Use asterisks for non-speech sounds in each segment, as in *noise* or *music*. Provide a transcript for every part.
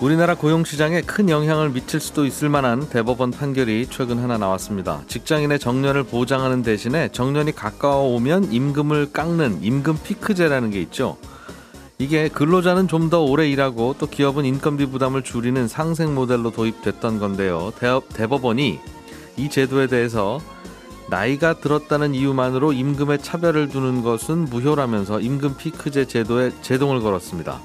우리나라 고용시장에 큰 영향을 미칠 수도 있을 만한 대법원 판결이 최근 하나 나왔습니다. 직장인의 정년을 보장하는 대신에 정년이 가까워 오면 임금을 깎는 임금 피크제라는 게 있죠. 이게 근로자는 좀 더 오래 일하고 또 기업은 인건비 부담을 줄이는 상생 모델로 도입됐던 건데요. 대법원이 이 제도에 대해서 나이가 들었다는 이유만으로 임금에 차별을 두는 것은 무효라면서 임금 피크제 제도에 제동을 걸었습니다.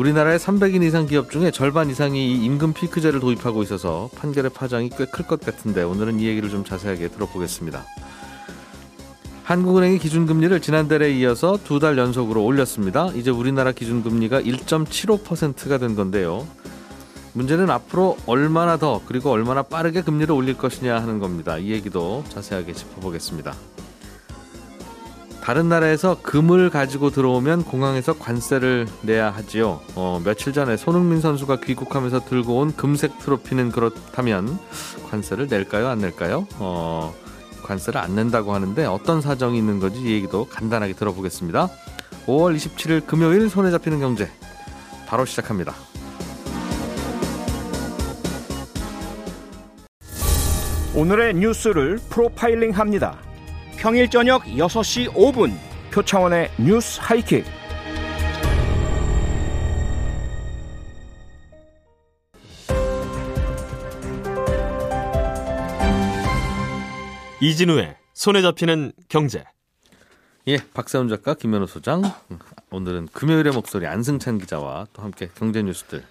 우리나라의 300인 이상 기업 중에 절반 이상이 이 임금 피크제를 도입하고 있어서 판결의 파장이 꽤 클 것 같은데 오늘은 이 얘기를 좀 자세하게 들어보겠습니다. 한국은행이 기준금리를 지난달에 이어서 두 달 연속으로 올렸습니다. 이제 우리나라 기준금리가 1.75%가 된 건데요. 문제는 앞으로 얼마나 더 그리고 얼마나 빠르게 금리를 올릴 것이냐 하는 겁니다. 이 얘기도 자세하게 짚어보겠습니다. 다른 나라에서 금을 가지고 들어오면 공항에서 관세를 내야 하지요. 어, 며칠 전에 손흥민 선수가 귀국하면서 들고 온 금색 트로피는 그렇다면 관세를 낼까요? 안 낼까요? 어, 관세를 안 낸다고 하는데 어떤 사정이 있는 건지 이 얘기도 간단하게 들어보겠습니다. 5월 27일 금요일 손에 잡히는 경제 바로 시작합니다. 오늘의 뉴스를 프로파일링 합니다. 평일 저녁 6시 5분 표창원의 뉴스 하이킥. 이진우의 손에 잡히는 경제. 예, 박세훈 작가, 김현우 소장. 오늘은 금요일의 목소리 안승찬 기자와 또 함께 경제 뉴스들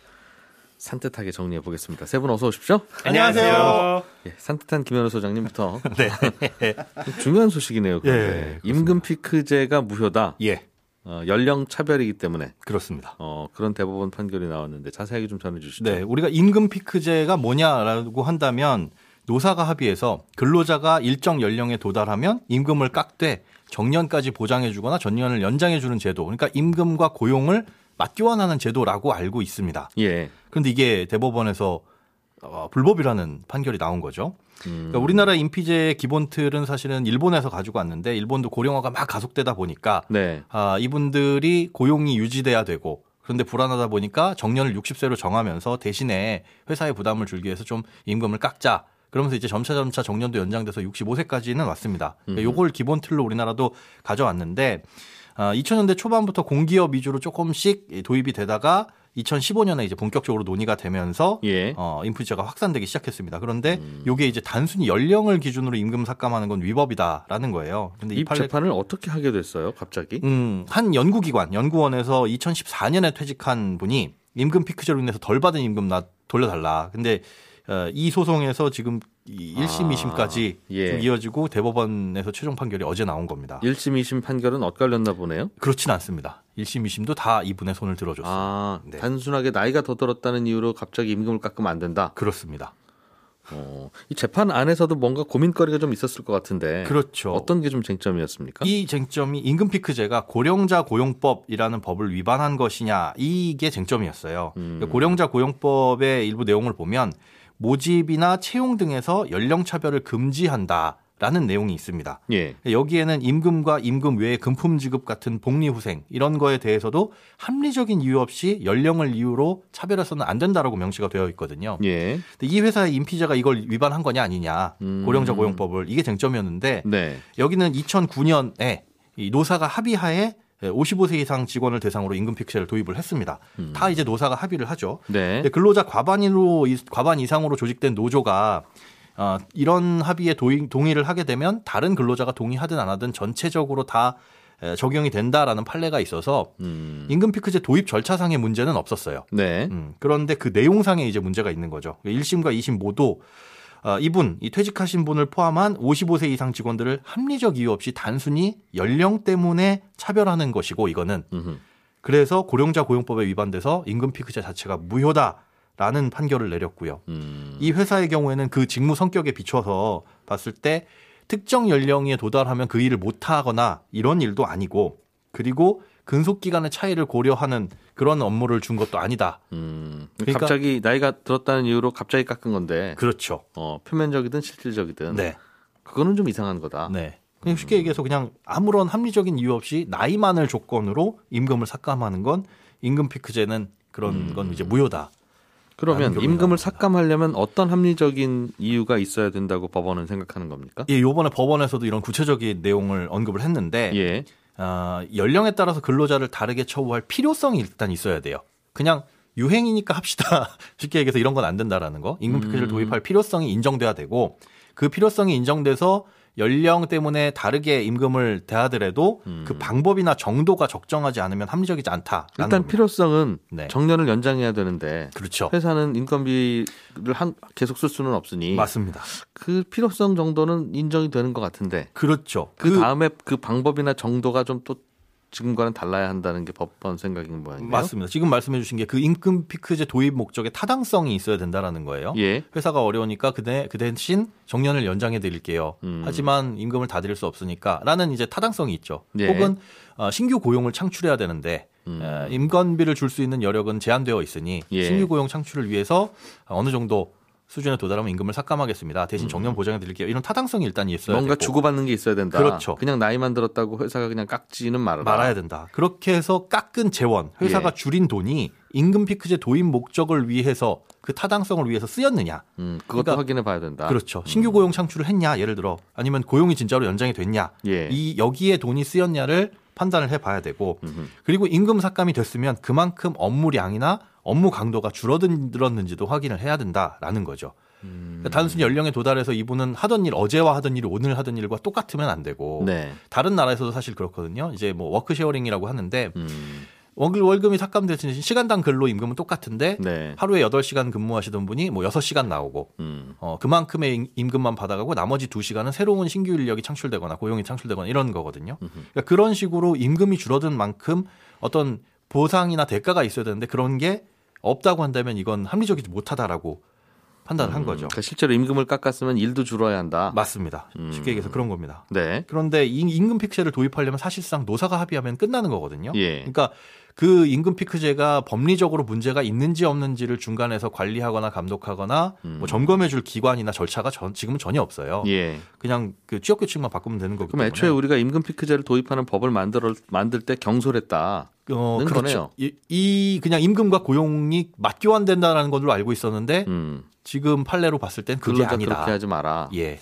산뜻하게 정리해 보겠습니다. 세 분 어서 오십시오. 안녕하세요. 예, 산뜻한 김현우 소장님부터. *laughs* 네. 중요한 소식이네요. 예, 임금 피크제가 무효다. 예. 어, 연령 차별이기 때문에 그렇습니다. 어, 그런 대법원 판결이 나왔는데 자세하게 좀 전해 주시죠. 네, 우리가 임금 피크제가 뭐냐라고 한다면 노사가 합의해서 근로자가 일정 연령에 도달하면 임금을 깎되 정년까지 보장해주거나 전년을 연장해주는 제도. 그러니까 임금과 고용을 맞교환하는 제도라고 알고 있습니다. 예. 그런데 이게 대법원에서 어, 불법이라는 판결이 나온 거죠. 음. 그러니까 우리나라 임피제의 기본 틀은 사실은 일본에서 가지고 왔는데 일본도 고령화가 막 가속되다 보니까 네. 아, 이분들이 고용이 유지돼야 되고 그런데 불안하다 보니까 정년을 60세로 정하면서 대신에 회사에 부담을 줄기 위해서 좀 임금을 깎자. 그러면서 이제 점차 점차 정년도 연장돼서 65세까지는 왔습니다. 그러니까 요걸 기본 틀로 우리나라도 가져왔는데 아, 2000년대 초반부터 공기업 위주로 조금씩 도입이 되다가 2015년에 이제 본격적으로 논의가 되면서 예. 어, 인프제가 확산되기 시작했습니다. 그런데 음. 요게 이제 단순히 연령을 기준으로 임금 삭감하는 건 위법이다라는 거예요. 근데 이, 이 판례... 재판을 어떻게 하게 됐어요, 갑자기? 음, 한 연구기관, 연구원에서 2014년에 퇴직한 분이 임금 피크제로 인해서 덜 받은 임금 나 돌려달라. 근데 어, 이 소송에서 지금 1심, 아, 2심까지 예. 이어지고 대법원에서 최종 판결이 어제 나온 겁니다. 1심, 2심 판결은 엇갈렸나 보네요? 그렇진 않습니다. 1심, 2심도 다 이분의 손을 들어줬어요. 아, 네. 단순하게 나이가 더 들었다는 이유로 갑자기 임금을 깎으면 안 된다? 그렇습니다. 어, 이 재판 안에서도 뭔가 고민거리가 좀 있었을 것 같은데. 그렇죠. 어떤 게 좀 쟁점이었습니까? 이 쟁점이 임금 피크제가 고령자 고용법이라는 법을 위반한 것이냐 이게 쟁점이었어요. 음. 고령자 고용법의 일부 내용을 보면 모집이나 채용 등에서 연령 차별을 금지한다. 라는 내용이 있습니다. 예. 여기에는 임금과 임금 외의 금품 지급 같은 복리후생 이런 거에 대해서도 합리적인 이유 없이 연령을 이유로 차별해서는 안 된다라고 명시가 되어 있거든요. 예. 근데 이 회사의 임피자가 이걸 위반한 거냐 아니냐 음. 고령자 고용법을 이게 쟁점이었는데 네. 여기는 2009년에 이 노사가 합의하에 55세 이상 직원을 대상으로 임금 픽스를 도입을 했습니다. 음. 다 이제 노사가 합의를 하죠. 네. 근로자 과반으로 과반 이상으로 조직된 노조가 어, 이런 합의에 도의, 동의를 하게 되면 다른 근로자가 동의하든 안 하든 전체적으로 다 적용이 된다라는 판례가 있어서 음. 임금 피크제 도입 절차상의 문제는 없었어요. 네. 음, 그런데 그 내용상에 이제 문제가 있는 거죠. 1심과 2심 모두 어, 이분, 이 퇴직하신 분을 포함한 55세 이상 직원들을 합리적 이유 없이 단순히 연령 때문에 차별하는 것이고 이거는. 그래서 고령자 고용법에 위반돼서 임금 피크제 자체가 무효다 라는 판결을 내렸고요. 음. 이 회사의 경우에는 그 직무 성격에 비춰서 봤을 때 특정 연령에 도달하면 그 일을 못 하거나 이런 일도 아니고 그리고 근속 기간의 차이를 고려하는 그런 업무를 준 것도 아니다. 음, 그러니까- 갑자기 나이가 들었다는 이유로 갑자기 깎은 건데 그렇죠. 어, 표면적이든 실질적이든 네. 그거는 좀 이상한 거다. 네. 그냥 쉽게 얘기해서 그냥 아무런 합리적인 이유 없이 나이만을 조건으로 임금을 삭감하는 건 임금 피크제는 그런 건 이제 무효다. 그러면 임금을 삭감하려면 어떤 합리적인 이유가 있어야 된다고 법원은 생각하는 겁니까? 예, 요번에 법원에서도 이런 구체적인 내용을 언급을 했는데 예. 아, 연령에 따라서 근로자를 다르게 처우할 필요성이 일단 있어야 돼요. 그냥 유행이니까 합시다. *laughs* 쉽게 얘기해서 이런 건 안 된다라는 거. 임금 피크제를 도입할 필요성이 인정돼야 되고 그 필요성이 인정돼서 연령 때문에 다르게 임금을 대하더라도 그 방법이나 정도가 적정하지 않으면 합리적이지 않다. 일단 필요성은 네. 정년을 연장해야 되는데 그렇죠. 회사는 인건비를 한, 계속 쓸 수는 없으니 맞습니다. 그 필요성 정도는 인정이 되는 것 같은데 그렇죠. 그, 다음에 그 방법이나 정도가 좀또 지금과는 달라야 한다는 게 법원 생각인 모양이에요. 맞습니다. 지금 말씀해 주신 게 그 임금 피크제 도입 목적에 타당성이 있어야 된다라는 거예요. 예. 회사가 어려우니까 그대 그 대신 정년을 연장해 드릴게요. 음. 하지만 임금을 다 드릴 수 없으니까라는 이제 타당성이 있죠. 예. 혹은 어, 신규 고용을 창출해야 되는데 음. 에, 임건비를 줄 수 있는 여력은 제한되어 있으니 예. 신규 고용 창출을 위해서 어느 정도 수준에 도달하면 임금을 삭감하겠습니다. 대신 음. 정년 보장해 드릴게요. 이런 타당성이 일단 있어야 뭔가 되고 주고받는 게 있어야 된다. 그렇죠. 그냥 나이만 들었다고 회사가 그냥 깎지는 말아라. 말아야 된다. 그렇게 해서 깎은 재원, 회사가 예. 줄인 돈이 임금 피크제 도입 목적을 위해서 그 타당성을 위해서 쓰였느냐. 음, 그것도 그러니까 확인해 봐야 된다. 그렇죠. 신규 고용 창출을 했냐, 예를 들어 아니면 고용이 진짜로 연장이 됐냐, 예. 이 여기에 돈이 쓰였냐를 판단을 해 봐야 되고 음흠. 그리고 임금 삭감이 됐으면 그만큼 업무량이나 업무 강도가 줄어들었는지도 확인을 해야 된다라는 거죠. 음. 그러니까 단순히 연령에 도달해서 이분은 하던 일 어제와 하던 일이 오늘 하던 일과 똑같으면 안 되고 네. 다른 나라에서도 사실 그렇거든요. 이제 뭐 work sharing이라고 하는데 음, 월급, 월급이 삭감되신 시간당 근로 임금은 똑같은데 네. 하루에 8시간 근무하시던 분이 뭐 6시간 나오고 음, 어, 그만큼의 임- 임금만 받아가고 나머지 2시간은 새로운 신규 인력이 창출되거나 고용이 창출되거나 이런 거거든요. 그러니까 그런 식으로 임금이 줄어든 만큼 어떤 보상이나 대가가 있어야 되는데 그런 게 없다고 한다면 이건 합리적이지 못하다라고 판단을 한 거죠. 그러니까 실제로 임금을 깎았으면 일도 줄어야 한다. 맞습니다. 음. 쉽게 얘기해서 그런 겁니다. 네. 그런데 이 임금 픽스를 도입하려면 사실상 노사가 합의하면 끝나는 거거든요. 예. 그러니까 그 임금 피크제가 법리적으로 문제가 있는지 없는지를 중간에서 관리하거나 감독하거나 뭐 점검해줄 기관이나 절차가 전, 지금은 전혀 없어요. 음. 예. 그냥 그 취업 규칙만 바꾸면 되는 거기 그럼 때문에. 애초에 우리가 임금 피크제를 도입하는 법을 만들어 만들 때 경솔했다. 어, 는 그렇죠. 거네요. 이, 이 그냥 임금과 고용이 맞교환된다라는 걸로 알고 있었는데 음. 지금 판례로 봤을 땐 그게 아니다. 그렇게 하지 마라. 예.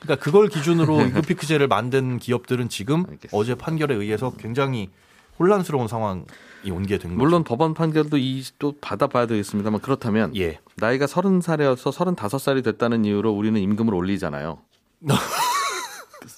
그러니까 그걸 기준으로 *laughs* 임금 피크제를 만든 기업들은 지금 알겠습니다. 어제 판결에 의해서 굉장히 혼란스러운 상황이 온게된 거죠. 물론 법원 판결도 이 또 받아봐야 되겠습니다만 그렇다면 예. 나이가 서른 살이어서 서른다섯 살이 됐다는 이유로 우리는 임금을 올리잖아요. *laughs*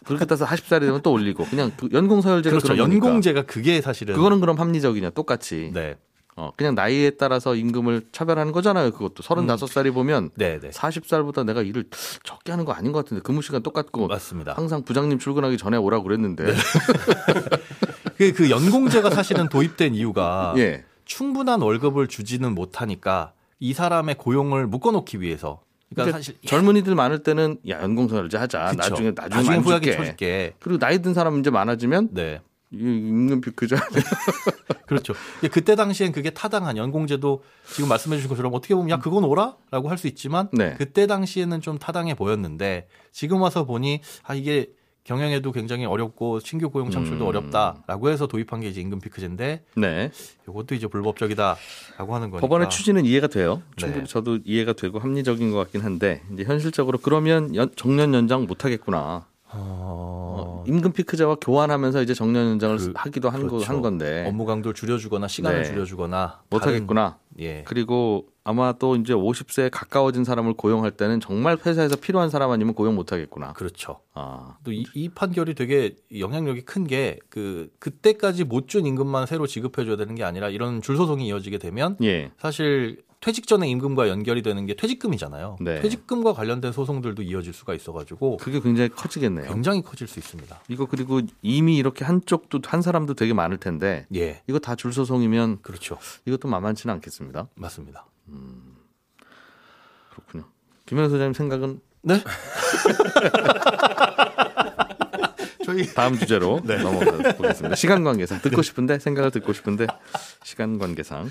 그렇게 따서 40살이 되면 또 올리고 그냥 그 연공 서열제가 그렇죠. 연공제가 그게 사실은 그거는 그럼 합리적이냐 똑같이 네. 어, 그냥 나이에 따라서 임금을 차별하는 거잖아요. 그것도 서른다섯 살이 보면 네, 네. 40살보다 내가 일을 적게 하는 거 아닌 것 같은데 근무 시간 똑같고 맞습니다. 항상 부장님 출근하기 전에 오라고 그랬는데 *laughs* 그, 그 연공제가 사실은 *laughs* 도입된 이유가 예. 충분한 월급을 주지는 못하니까 이 사람의 고용을 묶어놓기 위해서. 그러니까 그러니까 사실 젊은이들 많을 때는 야 연공서열제 하자 그쵸. 나중에 나중에, 나중에 안 후하게 줄게. 쳐줄게. 그리고 나이 든 사람 이제 많아지면 네. 이 임금 비크죠. *laughs* 그렇죠. 그때 당시엔 그게 타당한 연공제도 지금 말씀해 주신 것처럼 어떻게 보면 야 그건 오라라고 할 수 있지만 네. 그때 당시에는 좀 타당해 보였는데 지금 와서 보니 아 이게 경영에도 굉장히 어렵고 신규 고용 창출도 음. 어렵다라고 해서 도입한 게 이제 임금 피크제인데 네. 이것도 이제 불법적이다라고 하는 거니까. 법원의 취지는 이해가 돼요. 네. 충분히 저도 이해가 되고 합리적인 것 같긴 한데 이제 현실적으로 그러면 연- 정년 연장 못 하겠구나. 어... 임금 피크제와 교환하면서 이제 정년 연장을 그- 하기도 한, 거, 그렇죠. 한 건데 업무 강도를 줄여주거나 시간을 네. 줄여주거나 못 다른- 하겠구나. 예. 그리고 아마 또 이제 50세에 가까워진 사람을 고용할 때는 정말 회사에서 필요한 사람 아니면 고용 못 하겠구나. 그렇죠. 아. 또이 이 판결이 되게 영향력이 큰 게 그 그때까지 못 준 임금만 새로 지급해 줘야 되는 게 아니라 이런 줄 소송이 이어지게 되면 예. 사실 퇴직 전에 임금과 연결이 되는 게 퇴직금이잖아요. 네. 퇴직금과 관련된 소송들도 이어질 수가 있어가지고 그게 굉장히 커지겠네요. 굉장히 커질 수 있습니다. 이거 그리고 이미 이렇게 한쪽도 한 사람도 되게 많을 텐데 예, 이거 다 줄 소송이면 그렇죠. 이것도 만만치는 않겠습니다. 맞습니다. 그렇군요. 김현우 소장님 생각은 네? *laughs* 다음 주제로 *laughs* 넘어가 보겠습니다. 시간 관계상 듣고 싶은데 생각을 듣고 싶은데 시간 관계상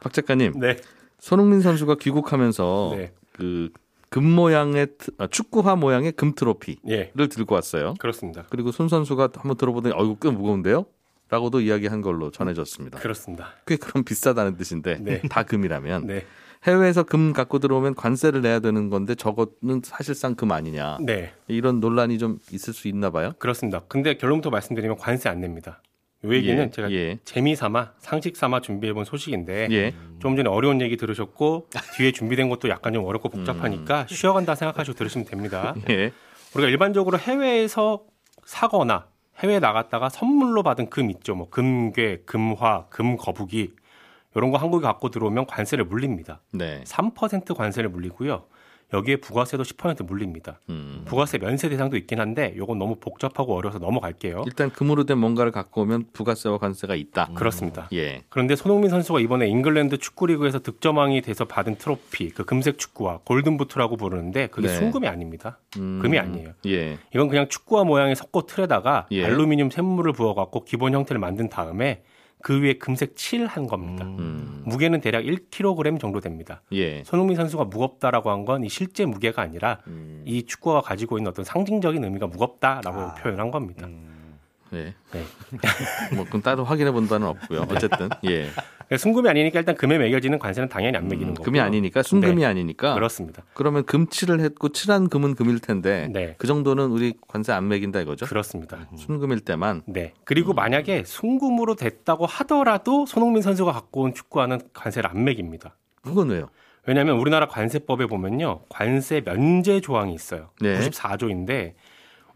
박 작가님 네. 손흥민 선수가 귀국하면서 네. 그금 모양의 트- 아, 축구화 모양의 금 트로피를 예. 들고 왔어요. 그렇습니다. 그리고 손 선수가 한번 들어보더니 어이구 꽤 무거운데요? 라고도 이야기한 걸로 전해졌습니다. 그렇습니다. 꽤 그럼 비싸다는 뜻인데 네. *laughs* 다 금이라면 네. 해외에서 금 갖고 들어오면 관세를 내야 되는 건데 저거는 사실상 금 아니냐 네. 이런 논란이 좀 있을 수 있나 봐요. 그렇습니다. 근데 결론부터 말씀드리면 관세 안 냅니다. 요 얘기는 예, 제가 예. 재미삼아 상식 삼아 준비해 본 소식인데 예. 좀 전에 어려운 얘기 들으셨고 뒤에 준비된 것도 약간 좀 어렵고 음. 복잡하니까 쉬어간다 생각하시고 들으시면 됩니다. *laughs* 예. 우리가 일반적으로 해외에서 사거나 해외에 나갔다가 선물로 받은 금 있죠. 뭐 금괴, 금화, 금거북이 이런 거 한국에 갖고 들어오면 관세를 물립니다. 네. 3% 관세를 물리고요. 여기에 부가세도 10% 물립니다. 음. 부가세 면세 대상도 있긴 한데 요건 너무 복잡하고 어려서 넘어갈게요. 일단 금으로 된 뭔가를 갖고 오면 부가세와 관세가 있다. 그렇습니다. 예. 그런데 손흥민 선수가 이번에 잉글랜드 축구리그에서 득점왕이 돼서 받은 트로피, 그 금색 축구와 골든부트라고 부르는데 그게 네. 순금이 아닙니다. 음. 금이 아니에요. 예. 이건 그냥 축구화 모양의 석고 틀에다가 예. 알루미늄 샘물을 부어갖고 기본 형태를 만든 다음에 그 위에 금색 칠한 겁니다. 음. 무게는 대략 1kg 정도 됩니다. 예. 손흥민 선수가 무겁다라고 한 건 이 실제 무게가 아니라 음. 이 축구가 가지고 있는 어떤 상징적인 의미가 무겁다라고 표현한 겁니다. 예. 네. *laughs* 뭐 그건 따로 확인해 본 바는 없고요. 어쨌든 예. 순금이 아니니까 일단 금에 매겨지는 관세는 당연히 안 매기는 음, 거고. 금이 아니니까 순금이 네. 아니니까 그렇습니다. 그러면 금칠을 했고 칠한 금은 금일 텐데 네. 그 정도는 우리 관세 안 매긴다 이거죠? 그렇습니다. 순금일 때만 네. 그리고 만약에 순금으로 됐다고 하더라도 손흥민 선수가 갖고 온 축구화는 관세를 안 매깁니다. 그건 왜요? 왜냐하면 우리나라 관세법에 보면요. 관세 면제 조항이 있어요. 네. 94조인데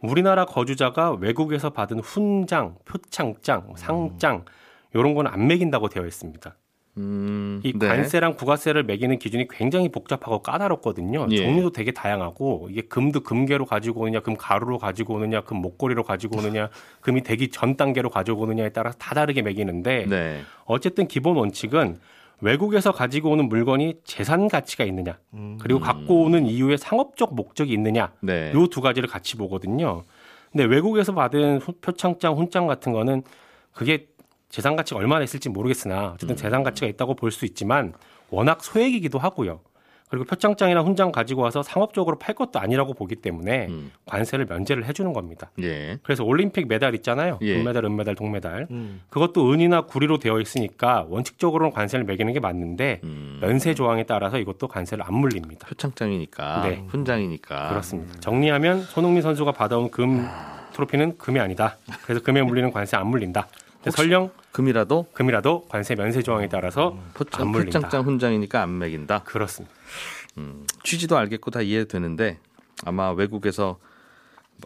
우리나라 거주자가 외국에서 받은 훈장, 표창장, 상장 이런 거는 안 매긴다고 되어 있습니다. 음, 이 네. 관세랑 부가세를 매기는 기준이 굉장히 복잡하고 까다롭거든요. 예. 종류도 되게 다양하고 이게 금도 금괴로 가지고 오느냐, 금 가루로 가지고 오느냐, 금 목걸이로 가지고 오느냐, *laughs* 금이 되기 전 단계로 가지고 오느냐에 따라서 다 다르게 매기는데 네. 어쨌든 기본 원칙은 외국에서 가지고 오는 물건이 재산 가치가 있느냐, 그리고 갖고 오는 이후에 상업적 목적이 있느냐, 음. 네. 요두 가지를 같이 보거든요. 근데 외국에서 받은 후- 표창장, 훈장 같은 거는 그게 재산 가치가 얼마나 있을지 모르겠으나 어쨌든 재산 가치가 있다고 볼 수 있지만 워낙 소액이기도 하고요. 그리고 표창장이나 훈장 가지고 와서 상업적으로 팔 것도 아니라고 보기 때문에 음. 관세를 면제를 해주는 겁니다. 예. 그래서 올림픽 메달 있잖아요. 예. 금메달, 은메달, 동메달. 음. 그것도 은이나 구리로 되어 있으니까 원칙적으로는 관세를 매기는 게 맞는데 음. 면세 조항에 따라서 이것도 관세를 안 물립니다. 표창장이니까 네. 훈장이니까 그렇습니다. 정리하면 손흥민 선수가 받아온 금 트로피는 금이 아니다. 그래서 금에 물리는 관세 안 물린다. 설령 금이라도 금이라도 관세 면세 조항에 따라서 표창, 안 물린다. 표창장 훈장이니까 안 매긴다. 그렇습니다. 취지도 알겠고 다 이해되는데 아마 외국에서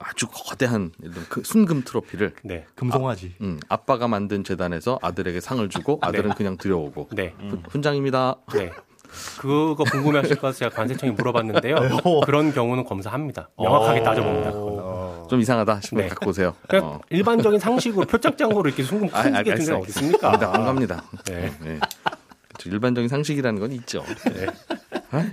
아주 거대한 그 순금 트로피를 네. 금송아지. 음, 아빠가 만든 재단에서 아들에게 상을 주고 아들은 그냥 들여오고 네. 훈- 훈장입니다. 네. 그거 궁금해하실 것 같아서 제가 관세청에 물어봤는데요. *laughs* 그런 경우는 검사합니다. 명확하게 따져봅니다. 좀 이상하다 싶으면 네. 갖고 오세요. *laughs* 그냥 어. 일반적인 상식으로 표창장으로 이렇게 순금 아, 큰 알- 게 알겠어요, 등장 어디 있습니까? 아, 안 갑니다. 네. 네. 그렇죠. 일반적인 상식이라는 건 있죠. 네. 아?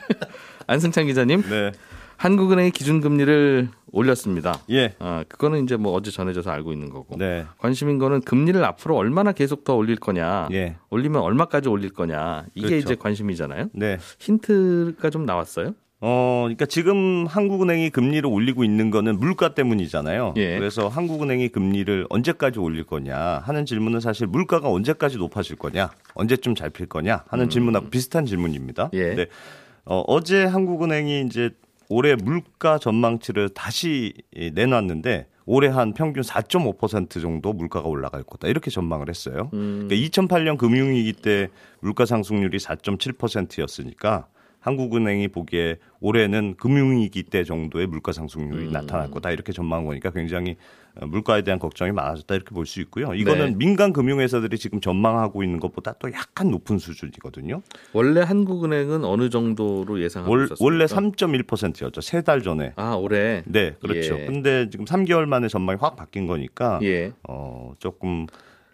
*laughs* 안승찬 기자님, 네. 한국은행이 기준금리를 올렸습니다. 예. 아, 그거는 이제 뭐 어제 전해져서 알고 있는 거고. 네. 관심인 거는 금리를 앞으로 얼마나 계속 더 올릴 거냐. 예. 올리면 얼마까지 올릴 거냐. 이게 그렇죠. 이제 관심이잖아요. 네. 힌트가 좀 나왔어요. 어, 그러니까 지금 한국은행이 금리를 올리고 있는 거는 물가 때문이잖아요. 예. 그래서 한국은행이 금리를 언제까지 올릴 거냐 하는 질문은 사실 물가가 언제까지 높아질 거냐, 언제쯤 잡힐 거냐 하는 질문하고 비슷한 질문입니다. 음. 예. 근데 어, 어제 한국은행이 이제 올해 물가 전망치를 다시 이, 내놨는데 올해 한 평균 4.5% 정도 물가가 올라갈 거다 이렇게 전망을 했어요. 음. 그러니까 2008년 금융위기 때 물가 상승률이 4.7%였으니까 한국은행이 보기에 올해는 금융위기 때 정도의 물가 상승률이 음. 나타날 거다 이렇게 전망한 거니까 굉장히 어, 물가에 대한 걱정이 많아졌다 이렇게 볼 수 있고요. 이거는 네. 민간 금융회사들이 지금 전망하고 있는 것보다 또 약간 높은 수준이거든요. 원래 한국은행은 어느 정도로 예상하고 월, 있었습니까? 원래 3.1%였죠. 세 달 전에. 아 올해. 네, 그렇죠. 예. 근데 지금 3개월 만에 전망이 확 바뀐 거니까 예. 어, 조금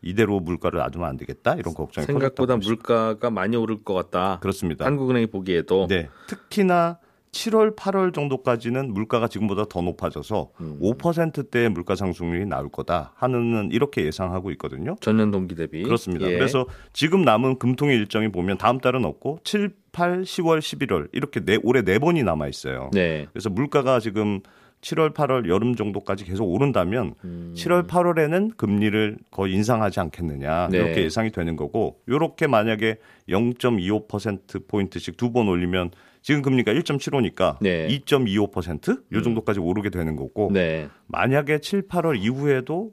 이대로 물가를 놔두면 안 되겠다 이런 걱정이 생각보다 물가가 많이 오를 것 같다. 그렇습니다. 한국은행이 보기에도 네, 특히나 7월, 8월 정도까지는 물가가 지금보다 더 높아져서 음. 5%대의 물가 상승률이 나올 거다 하는 이렇게 예상하고 있거든요. 전년 동기 대비 그렇습니다. 예. 그래서 지금 남은 금통의 일정이 보면 다음 달은 없고 7, 8, 10월, 11월 이렇게 네, 올해 네 번이 남아 있어요. 네. 그래서 물가가 지금 7월, 8월 여름 정도까지 계속 오른다면 음. 7월, 8월에는 금리를 거의 인상하지 않겠느냐 네. 이렇게 예상이 되는 거고 이렇게 만약에 0.25% 포인트씩 두 번 올리면 지금 금리가 1.75니까 네. 2.25%요 정도까지 오르게 되는 거고 네. 만약에 7, 8월 이후에도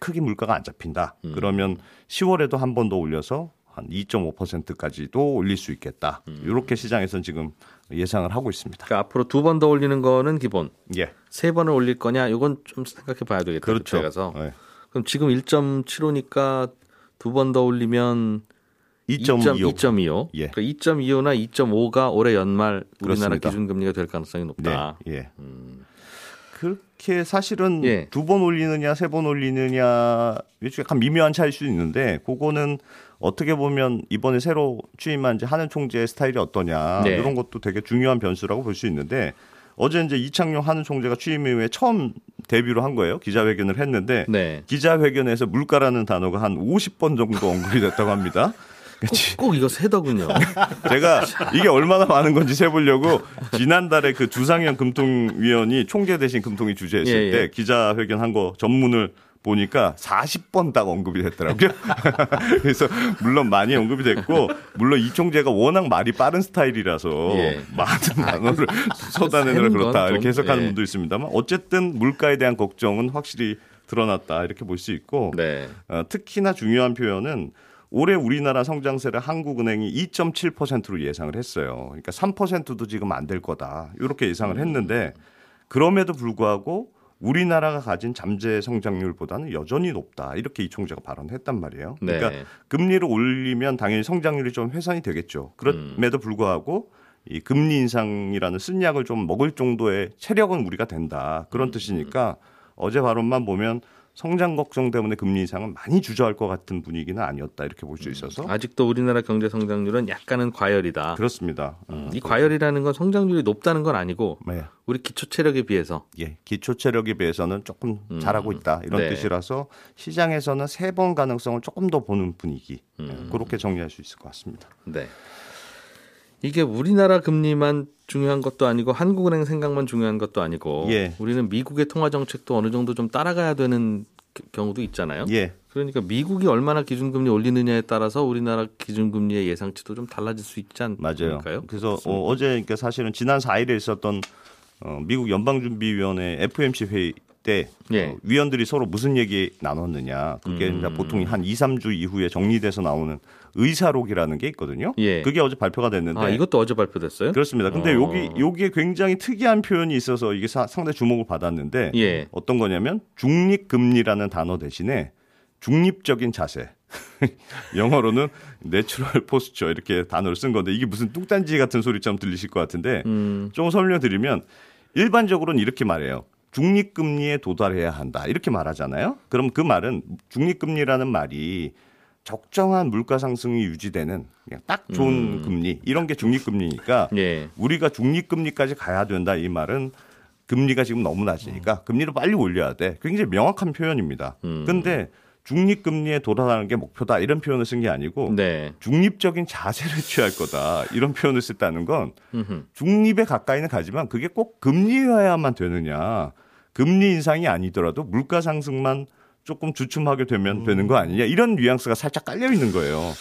크게 물가가 안 잡힌다. 음. 그러면 10월에도 한 번 더 올려서 한 2.5%까지도 올릴 수 있겠다. 음. 이렇게 시장에서는 지금 예상을 하고 있습니다. 그러니까 앞으로 두 번 더 올리는 거는 기본. 예. 세 번을 올릴 거냐? 이건 좀 생각해 봐야 되겠다. 그렇죠. 가서. 예. 그럼 지금 1.75니까 두 번 더 올리면 2.25. 2.25. 예. 그러니까 2.25나 2.5가 올해 연말 우리나라 그렇습니다. 기준금리가 될 가능성이 네. 높다. 예. 그 렇게 사실은 예. 두번 올리느냐 세 번 올리느냐 이게 약간 미묘한 차이일 수 있는데 그거는 어떻게 보면 이번에 새로 취임한 이제 한은 총재의 스타일이 어떠냐 네. 이런 것도 되게 중요한 변수라고 볼 수 있는데 어제 이제 이창용 한은 총재가 취임 이후에 처음 데뷔를 한 거예요 기자회견을 했는데 네. 기자회견에서 물가라는 단어가 한 50번 정도 언급이 됐다고 합니다. 그치. 꼭 이거 세더군요. *laughs* 제가 이게 얼마나 많은 건지 세보려고 지난달에 그 주상현 금통위원이 총재 대신 금통위 주재했을 예, 예. 때 기자회견 한 거 전문을 보니까 40번 딱 언급이 됐더라고요. *laughs* 그래서 물론 많이 언급이 됐고 물론 이 총재가 워낙 말이 빠른 스타일이라서 예. 많은 단어를 쏟아내느라 세는 그렇다 건 이렇게 좀, 해석하는 예. 분도 있습니다만 어쨌든 물가에 대한 걱정은 확실히 드러났다 이렇게 볼 수 있고 네. 어, 특히나 중요한 표현은 올해 우리나라 성장세를 한국은행이 2.7%로 예상을 했어요. 그러니까 3%도 지금 안 될 거다. 이렇게 예상을 했는데 그럼에도 불구하고 우리나라가 가진 잠재 성장률보다는 여전히 높다. 이렇게 이 총재가 발언했단 말이에요. 그러니까 네. 금리를 올리면 당연히 성장률이 좀 훼손이 되겠죠. 그럼에도 불구하고 이 금리 인상이라는 쓴 약을 좀 먹을 정도의 체력은 우리가 된다. 그런 뜻이니까 어제 발언만 보면 성장 걱정 때문에 금리 인상은 많이 주저할 것 같은 분위기는 아니었다 이렇게 볼 수 있어서 아직도 우리나라 경제 성장률은 약간은 과열이다. 그렇습니다. 어, 이 과열이라는 건 성장률이 높다는 건 아니고 네. 우리 기초 체력에 비해서 예, 기초 체력에 비해서는 조금 음. 잘하고 있다 이런 네. 뜻이라서 시장에서는 세 번 가능성을 조금 더 보는 분위기 음. 예, 그렇게 정리할 수 있을 것 같습니다. 네. 이게 우리나라 금리만 중요한 것도 아니고 한국은행 생각만 중요한 것도 아니고 예. 우리는 미국의 통화 정책도 어느 정도 좀 따라가야 되는 겨- 경우도 있잖아요. 예, 그러니까 미국이 얼마나 기준금리 올리느냐에 따라서 우리나라 기준금리의 예상치도 좀 달라질 수 있지 맞아요. 않을까요? 그래서 어, 어제 그러니까 사실은 지난 4일에 있었던 어, 미국 연방준비위원회 FOMC 회의 때 예. 어, 위원들이 서로 무슨 얘기 나눴느냐. 그게 음. 보통 한 2, 3주 이후에 정리돼서 나오는 의사록이라는 게 있거든요. 예. 그게 어제 발표가 됐는데 아 이것도 어제 발표됐어요? 그렇습니다. 근데 어. 여기 여기에 굉장히 특이한 표현이 있어서 이게 사- 상당히 주목을 받았는데 예. 어떤 거냐면 중립 금리라는 단어 대신에 중립적인 자세. *laughs* 영어로는 neutral posture 이렇게 단어를 쓴 건데 이게 무슨 뚱딴지 같은 소리처럼 들리실 것 같은데 음, 좀 설명드리면 일반적으로는 이렇게 말해요. 중립금리에 도달해야 한다. 이렇게 말하잖아요. 그럼 그 말은 중립금리라는 말이 적정한 물가 상승이 유지되는 그냥 딱 좋은 음. 금리 이런 게 중립금리니까 *laughs* 예. 우리가 중립금리까지 가야 된다 이 말은 금리가 지금 너무 낮으니까 금리를 빨리 올려야 돼. 굉장히 명확한 표현입니다. 음. 근데 중립금리에 도달하는 게 목표다 이런 표현을 쓴 게 아니고 네. 중립적인 자세를 *laughs* 취할 거다 이런 표현을 썼다는 건. 중립에 가까이는 가지만 그게 꼭 금리여야만 되느냐. 금리 인상이 아니더라도 물가 상승만 조금 주춤하게 되면 되는 거 아니냐. 이런 뉘앙스가 살짝 깔려 있는 거예요.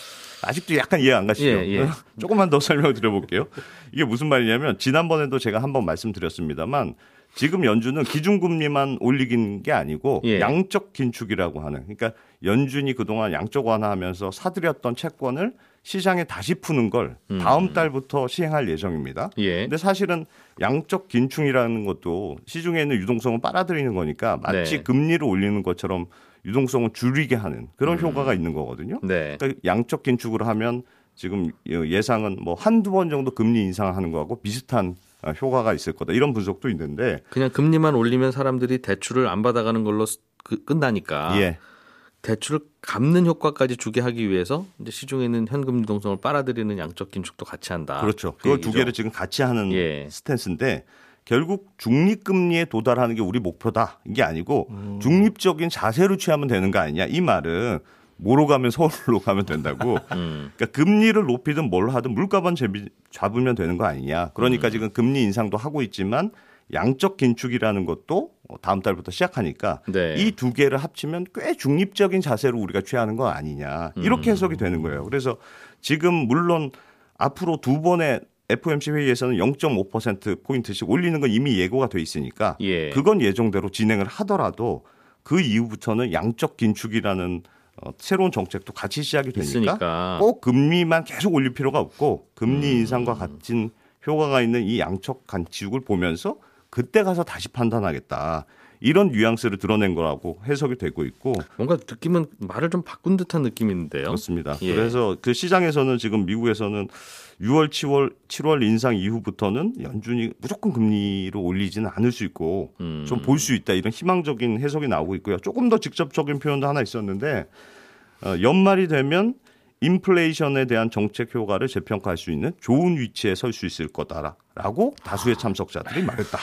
아직도 약간 이해 안 가시죠? 예, 예. *laughs* 조금만 더 설명을 드려볼게요. 이게 무슨 말이냐면 지난번에도 제가 한번 말씀드렸습니다만 지금 연준은 기준금리만 올리긴 게 아니고 예. 양적 긴축이라고 하는 그러니까 연준이 그동안 양적 완화하면서 사들였던 채권을 시장에 다시 푸는 걸 다음 달부터 시행할 예정입니다. 예. 근데 사실은 양적 긴축이라는 것도 시중에 있는 유동성을 빨아들이는 거니까 마치 네. 금리를 올리는 것처럼 유동성을 줄이게 하는 그런 효과가 있는 거거든요. 네. 그러니까 양적 긴축으로 하면 지금 예상은 뭐 한두 번 정도 금리 인상하는 거하고 비슷한 어, 효과가 있을 거다. 이런 분석도 있는데 그냥 금리만 올리면 사람들이 대출을 안 받아가는 걸로 쓰- 그- 끝나니까 예. 대출을 갚는 효과까지 주게 하기 위해서 이제 시중에 있는 현금 유동성을 빨아들이는 양적 긴축도 같이 한다. 그렇죠. 그 그걸 두 얘기죠. 개를 지금 같이 하는 예. 스탠스인데 결국 중립금리에 도달하는 게 우리 목표다. 이게 아니고 음. 중립적인 자세로 취하면 되는 거 아니냐. 이 말은 뭐로 가면 서울로 가면 된다고. *laughs* 음. 그러니까 금리를 높이든 뭘 하든 물가만 잡으면 되는 거 아니냐. 음. 그러니까 지금 금리 인상도 하고 있지만 양적 긴축이라는 것도 다음 달부터 시작하니까 네. 이두 개를 합치면 꽤 중립적인 자세로 우리가 취하는 거 아니냐. 이렇게 해석이 되는 거예요. 그래서 지금 물론 앞으로 두 번의 FOMC 회의에서는 0.5% 포인트씩 올리는 건 이미 예고가 돼 있으니까 예. 그건 예정대로 진행을 하더라도 그 이후부터는 양적 긴축이라는 어, 새로운 정책도 같이 시작이 되니까 있으니까. 꼭 금리만 계속 올릴 필요가 없고 금리 음. 인상과 같은 효과가 있는 이 양적 간축을 보면서 그때 가서 다시 판단하겠다. 이런 뉘앙스를 드러낸 거라고 해석이 되고 있고 뭔가 느낌은 말을 좀 바꾼 듯한 느낌인데요. 그렇습니다. 예. 그래서 그 시장에서는 지금 미국에서는 6월, 7월, 7월 인상 이후부터는 연준이 무조건 금리를 올리지는 않을 수 있고 음. 좀볼 수 있다 이런 희망적인 해석이 나오고 있고요. 조금 더 직접적인 표현도 하나 있었는데 어, 연말이 되면 인플레이션에 대한 정책 효과를 재평가할 수 있는 좋은 위치에 설 수 있을 거다라 고 다수의 참석자들이 말했다.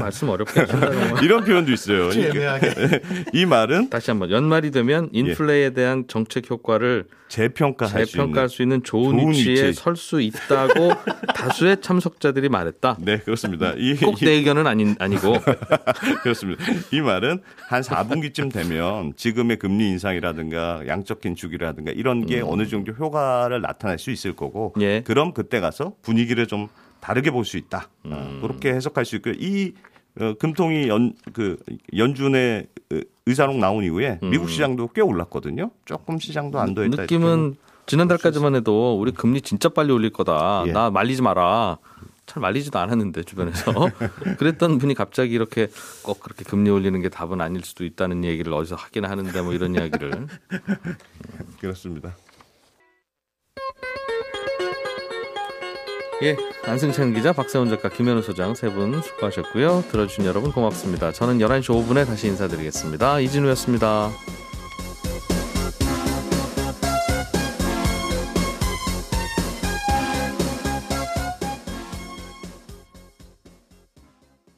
말씀 어렵게. *laughs* 이런 표현도 있어요. 이- 애매하게. *laughs* 이 말은 다시 한번 연말이 되면 인플레에 대한 정책 효과를 재평가할 수 있는 재평가할 수 있는 좋은, 좋은 위치에 위치에 설수 있다고 *laughs* 다수의 참석자들이 말했다. 네 그렇습니다. 이, 꼭내 의견은 아닌 아니고 그렇습니다. 이 말은 한 4분기쯤 되면 지금의 금리 인상이라든가 양적 긴축이라든가 이런 게 어느 정도 효과를 나타낼 수 있을 거고 예. 그럼 그때 가서 분위기를 좀 다르게 볼 수 있다. 어, 그렇게 해석할 수 있고요. 이 어, 금통이 연 그 연준의 의- 의사록 나온 이후에 미국 시장도 꽤 올랐거든요. 조금 시장도 안도했다. 느낌은 지난달까지만 해도 우리 금리 진짜 빨리 올릴 거다. 예. 나 말리지 마라. 잘 말리지도 않았는데 주변에서 *laughs* 그랬던 분이 갑자기 이렇게 꼭 그렇게 금리 올리는 게 답은 아닐 수도 있다는 얘기를 어디서 하긴 하는데 뭐 이런 이야기를 *laughs* 그렇습니다. 예 안승찬 기자 박세훈 작가 김현우 소장 세 분 수고하셨고요. 들어주신 여러분 고맙습니다. 저는 11시 5분에 다시 인사드리겠습니다. 이진우였습니다